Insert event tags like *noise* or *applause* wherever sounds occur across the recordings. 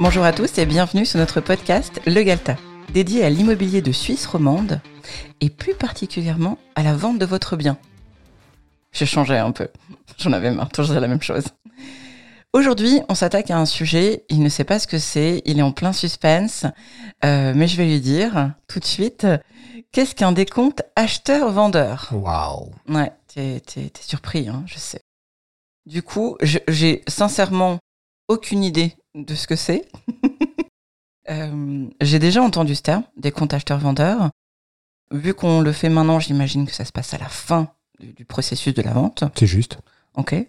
Bonjour à tous et bienvenue sur notre podcast Le Galta, dédié à l'immobilier de Suisse romande et plus particulièrement à la vente de votre bien. Je changeais un peu, j'en avais marre, toujours la même chose. Aujourd'hui, on s'attaque à un sujet, il ne sait pas ce que c'est, il est en plein suspense, euh, mais je vais lui dire tout de suite, qu'est-ce qu'un décompte acheteur-vendeur? Waouh Ouais, t'es, surpris, hein, je sais. Du coup, j'ai sincèrement aucune idée de ce que c'est. *laughs* Euh, j'ai déjà entendu ce terme, des comptes acheteurs-vendeurs. Vu qu'on le fait maintenant, j'imagine que ça se passe à la fin du, du processus de la vente. C'est juste. Ok. Euh,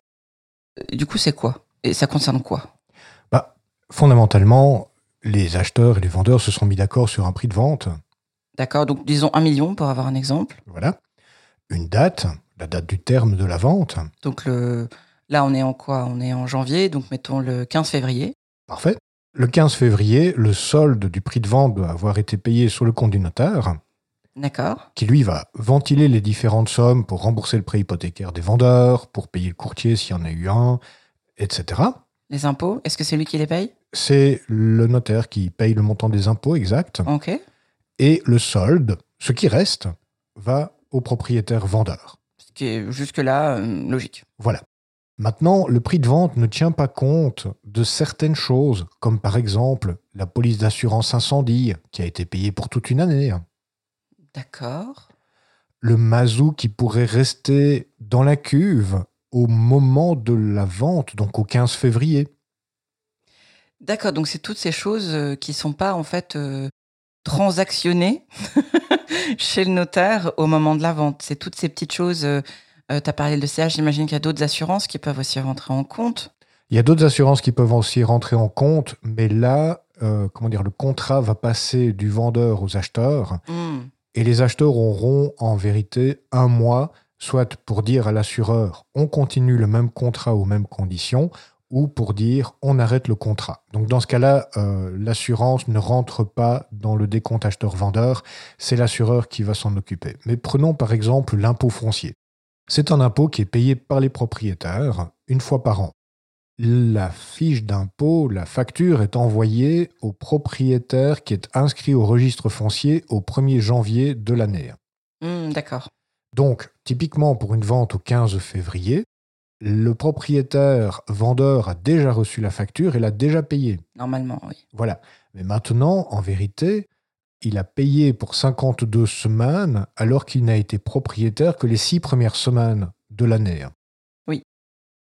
Du coup, c'est quoi? Et ça concerne quoi? Bah, fondamentalement, les acheteurs et les vendeurs se sont mis d'accord sur un prix de vente. D'accord, donc disons un million pour avoir un exemple. Voilà. Une date, la date du terme de la vente. Donc le, là, on est en quoi? On est en janvier, donc mettons le 15 février. Parfait. Le 15 février, le solde du prix de vente doit avoir été payé sur le compte du notaire, D'accord. qui lui va ventiler les différentes sommes pour rembourser le prêt hypothécaire des vendeurs, pour payer le courtier s'il y en a eu un, etc. Les impôts, est-ce que c'est lui qui les paye? C'est le notaire qui paye le montant des impôts exact. Ok. Et le solde, ce qui reste, va au propriétaire vendeur. Ce qui est jusque-là euh, logique. Voilà. Maintenant, le prix de vente ne tient pas compte de certaines choses, comme par exemple la police d'assurance incendie qui a été payée pour toute une année, D'accord. le mazou qui pourrait rester dans la cuve au moment de la vente, donc au 15 février. D'accord, donc c'est toutes ces choses euh, qui sont pas en fait euh, transactionnées *laughs* chez le notaire au moment de la vente. C'est toutes ces petites choses. euh, tu as parlé de CH, j'imagine qu'il y a d'autres assurances qui peuvent aussi rentrer en compte. Il y a d'autres assurances qui peuvent aussi rentrer en compte, mais là, euh, comment dire, le contrat va passer du vendeur aux acheteurs. Hmm. Et les acheteurs auront en vérité un mois, soit pour dire à l'assureur on continue le même contrat aux mêmes conditions, ou pour dire on arrête le contrat. Donc dans ce cas-là, euh, l'assurance ne rentre pas dans le décompte acheteur-vendeur, c'est l'assureur qui va s'en occuper. Mais prenons par exemple l'impôt foncier. C'est un impôt qui est payé par les propriétaires une fois par an. La fiche d'impôt, la facture est envoyée au propriétaire qui est inscrit au registre foncier au 1er janvier de l'année. Hmm, D'accord. Donc, typiquement pour une vente au 15 février, le propriétaire vendeur a déjà reçu la facture et l'a déjà payée. Normalement, oui. Voilà. Mais maintenant, en vérité, il a payé pour 52 semaines alors qu'il n'a été propriétaire que les six premières semaines de l'année. Oui.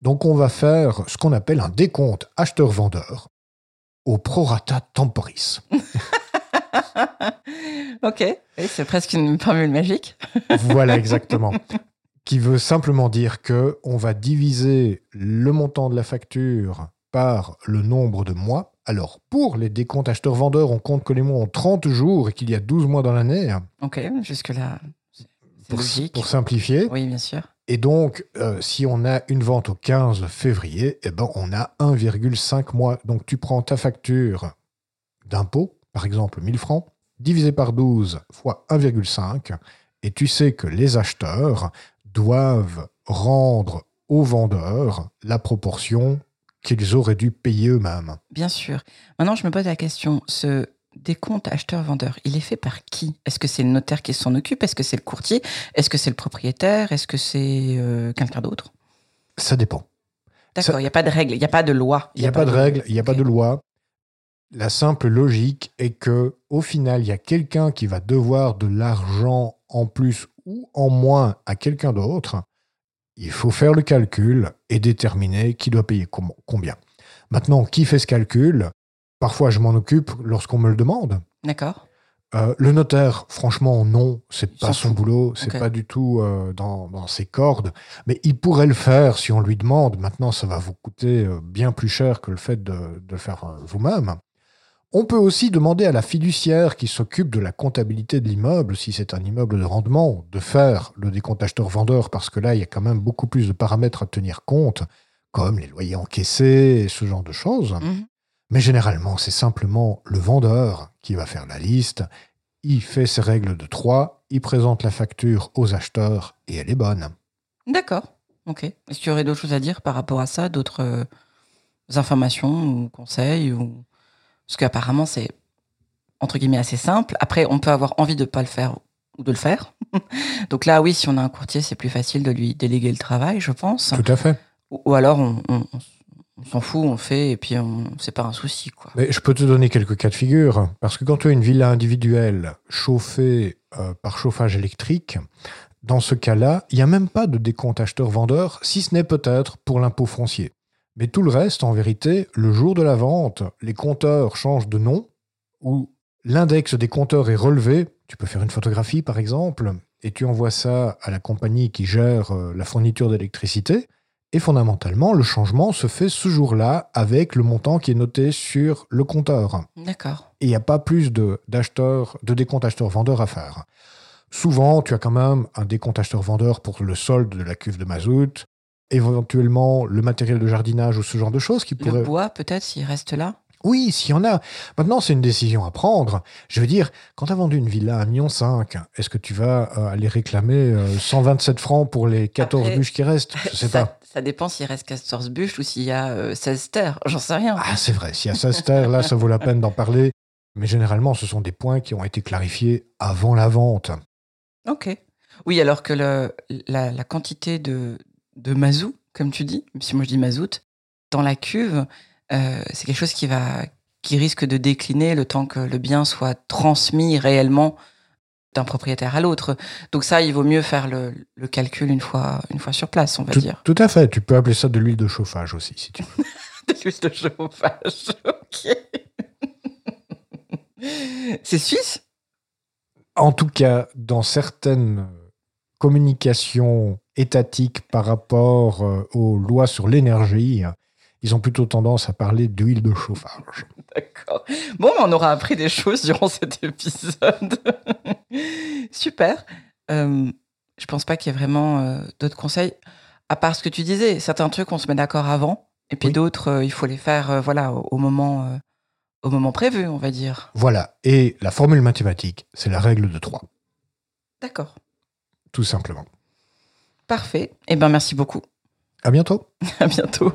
Donc on va faire ce qu'on appelle un décompte acheteur-vendeur au prorata temporis. *laughs* ok. C'est presque une formule magique. *laughs* voilà exactement. Qui veut simplement dire que on va diviser le montant de la facture par le nombre de mois. Alors, pour les décomptes acheteurs-vendeurs, on compte que les mois ont 30 jours et qu'il y a 12 mois dans l'année, Ok, jusque-là, pour, logique. pour simplifier. Oui, bien sûr. Et donc, euh, si on a une vente au 15 février, eh ben, on a 1,5 mois. Donc, tu prends ta facture d'impôt, par exemple 1000 francs, divisé par 12 fois 1,5, et tu sais que les acheteurs doivent rendre aux vendeurs la proportion qu'ils auraient dû payer eux-mêmes. Bien sûr. Maintenant, je me pose la question, ce décompte acheteur-vendeur, il est fait par qui? Est-ce que c'est le notaire qui s'en occupe? Est-ce que c'est le courtier? Est-ce que c'est le propriétaire? Est-ce que c'est euh, quelqu'un d'autre? Ça dépend. D'accord, il n'y a pas de règle, il n'y a pas de loi. Il n'y a, pas de règle, il n'y a pas de loi. La simple logique est que, au final, il y a quelqu'un qui va devoir de l'argent en plus ou en moins à quelqu'un d'autre. Il faut faire le calcul et déterminer qui doit payer com- combien. Maintenant, qui fait ce calcul? Parfois, je m'en occupe lorsqu'on me le demande. D'accord. Euh, le notaire, franchement, non, c'est pas son boulot, c'est pas du tout euh, dans, dans ses cordes, mais il pourrait le faire si on lui demande. Maintenant, ça va vous coûter euh, bien plus cher que le fait de, de le faire vous-même. On peut aussi demander à la fiduciaire qui s'occupe de la comptabilité de l'immeuble, si c'est un immeuble de rendement, de faire le décompte acheteur-vendeur, parce que là, il y a quand même beaucoup plus de paramètres à tenir compte, comme les loyers encaissés et ce genre de choses. Mhm. Mais généralement, c'est simplement le vendeur qui va faire la liste. Il fait ses règles de 3, il présente la facture aux acheteurs et elle est bonne. D'accord. Ok. Est-ce qu'il y aurait d'autres choses à dire par rapport à ça D'autres euh, informations ou conseils ou Parce qu'apparemment, c'est entre guillemets assez simple. Après, on peut avoir envie de pas le faire ou de le faire. *laughs* Donc là, oui, si on a un courtier, c'est plus facile de lui déléguer le travail, je pense. Tout à fait. Ou, ou alors, on, on- on s'en fout, on fait, et puis on, c'est pas un souci, quoi. Mais je peux te donner quelques cas de figure. Parce que quand tu as une villa individuelle chauffée euh, par chauffage électrique, dans ce cas-là, il n'y a même pas de décompte acheteur-vendeur, si ce n'est peut-être pour l'impôt foncier. Mais tout le reste, en vérité, le jour de la vente, les compteurs changent de nom, ou l'index des compteurs est relevé. Tu peux faire une photographie, par exemple, et tu envoies ça à la compagnie qui gère euh, la fourniture d'électricité. Et fondamentalement, le changement se fait ce jour-là avec le montant qui est noté sur le compteur. D'accord. Et il n'y a pas plus de, d'acheteurs, de décompte acheteur-vendeur à faire. Souvent, tu as quand même un décompte acheteur-vendeur pour le solde de la cuve de mazout, éventuellement le matériel de jardinage ou ce genre de choses qui Le pourraient... bois, peut-être, s'il reste là? Oui, s'il y en a. Maintenant, c'est une décision à prendre. Je veux dire, quand tu as vendu une villa à 1,5 million, est-ce que tu vas euh, aller réclamer euh, 127 francs pour les 14 Après, bûches qui restent? *laughs* Je sais ça, pas. ça dépend s'il reste 14 bûches ou s'il y a euh, 16 terres. J'en sais rien. Ah, c'est vrai, s'il y a 16 terres, là, ça vaut la peine d'en parler. Mais généralement, ce sont des points qui ont été clarifiés avant la vente. Ok. Oui, alors que le, la, la quantité de, de mazout, comme tu dis, même si moi je dis mazout, dans la cuve, euh, c'est quelque chose qui va qui risque de décliner le temps que le bien soit transmis réellement d'un propriétaire à l'autre. Donc ça, il vaut mieux faire le, le calcul une fois, une fois sur place, on va Tout, dire. tout à fait. Tu peux appeler ça de l'huile de chauffage aussi, si tu veux. *laughs* De l'huile de chauffage, *laughs* ok. c'est suisse? En tout cas, dans certaines communications étatiques par rapport euh, aux lois sur l'énergie, ils ont plutôt tendance à parler d'huile de chauffage. D'accord. Bon, on aura appris des choses durant cet épisode. *laughs* Super. Euh, je pense pas qu'il y ait vraiment euh, d'autres conseils, à part ce que tu disais. Certains trucs, on se met d'accord avant, et puis Oui. d'autres, euh, il faut les faire voilà, au, au moment, au moment prévu, on va dire. Voilà. Et la formule mathématique, c'est la règle de 3, D'accord. tout simplement. Parfait. Eh ben, merci beaucoup. À bientôt. *laughs* À bientôt.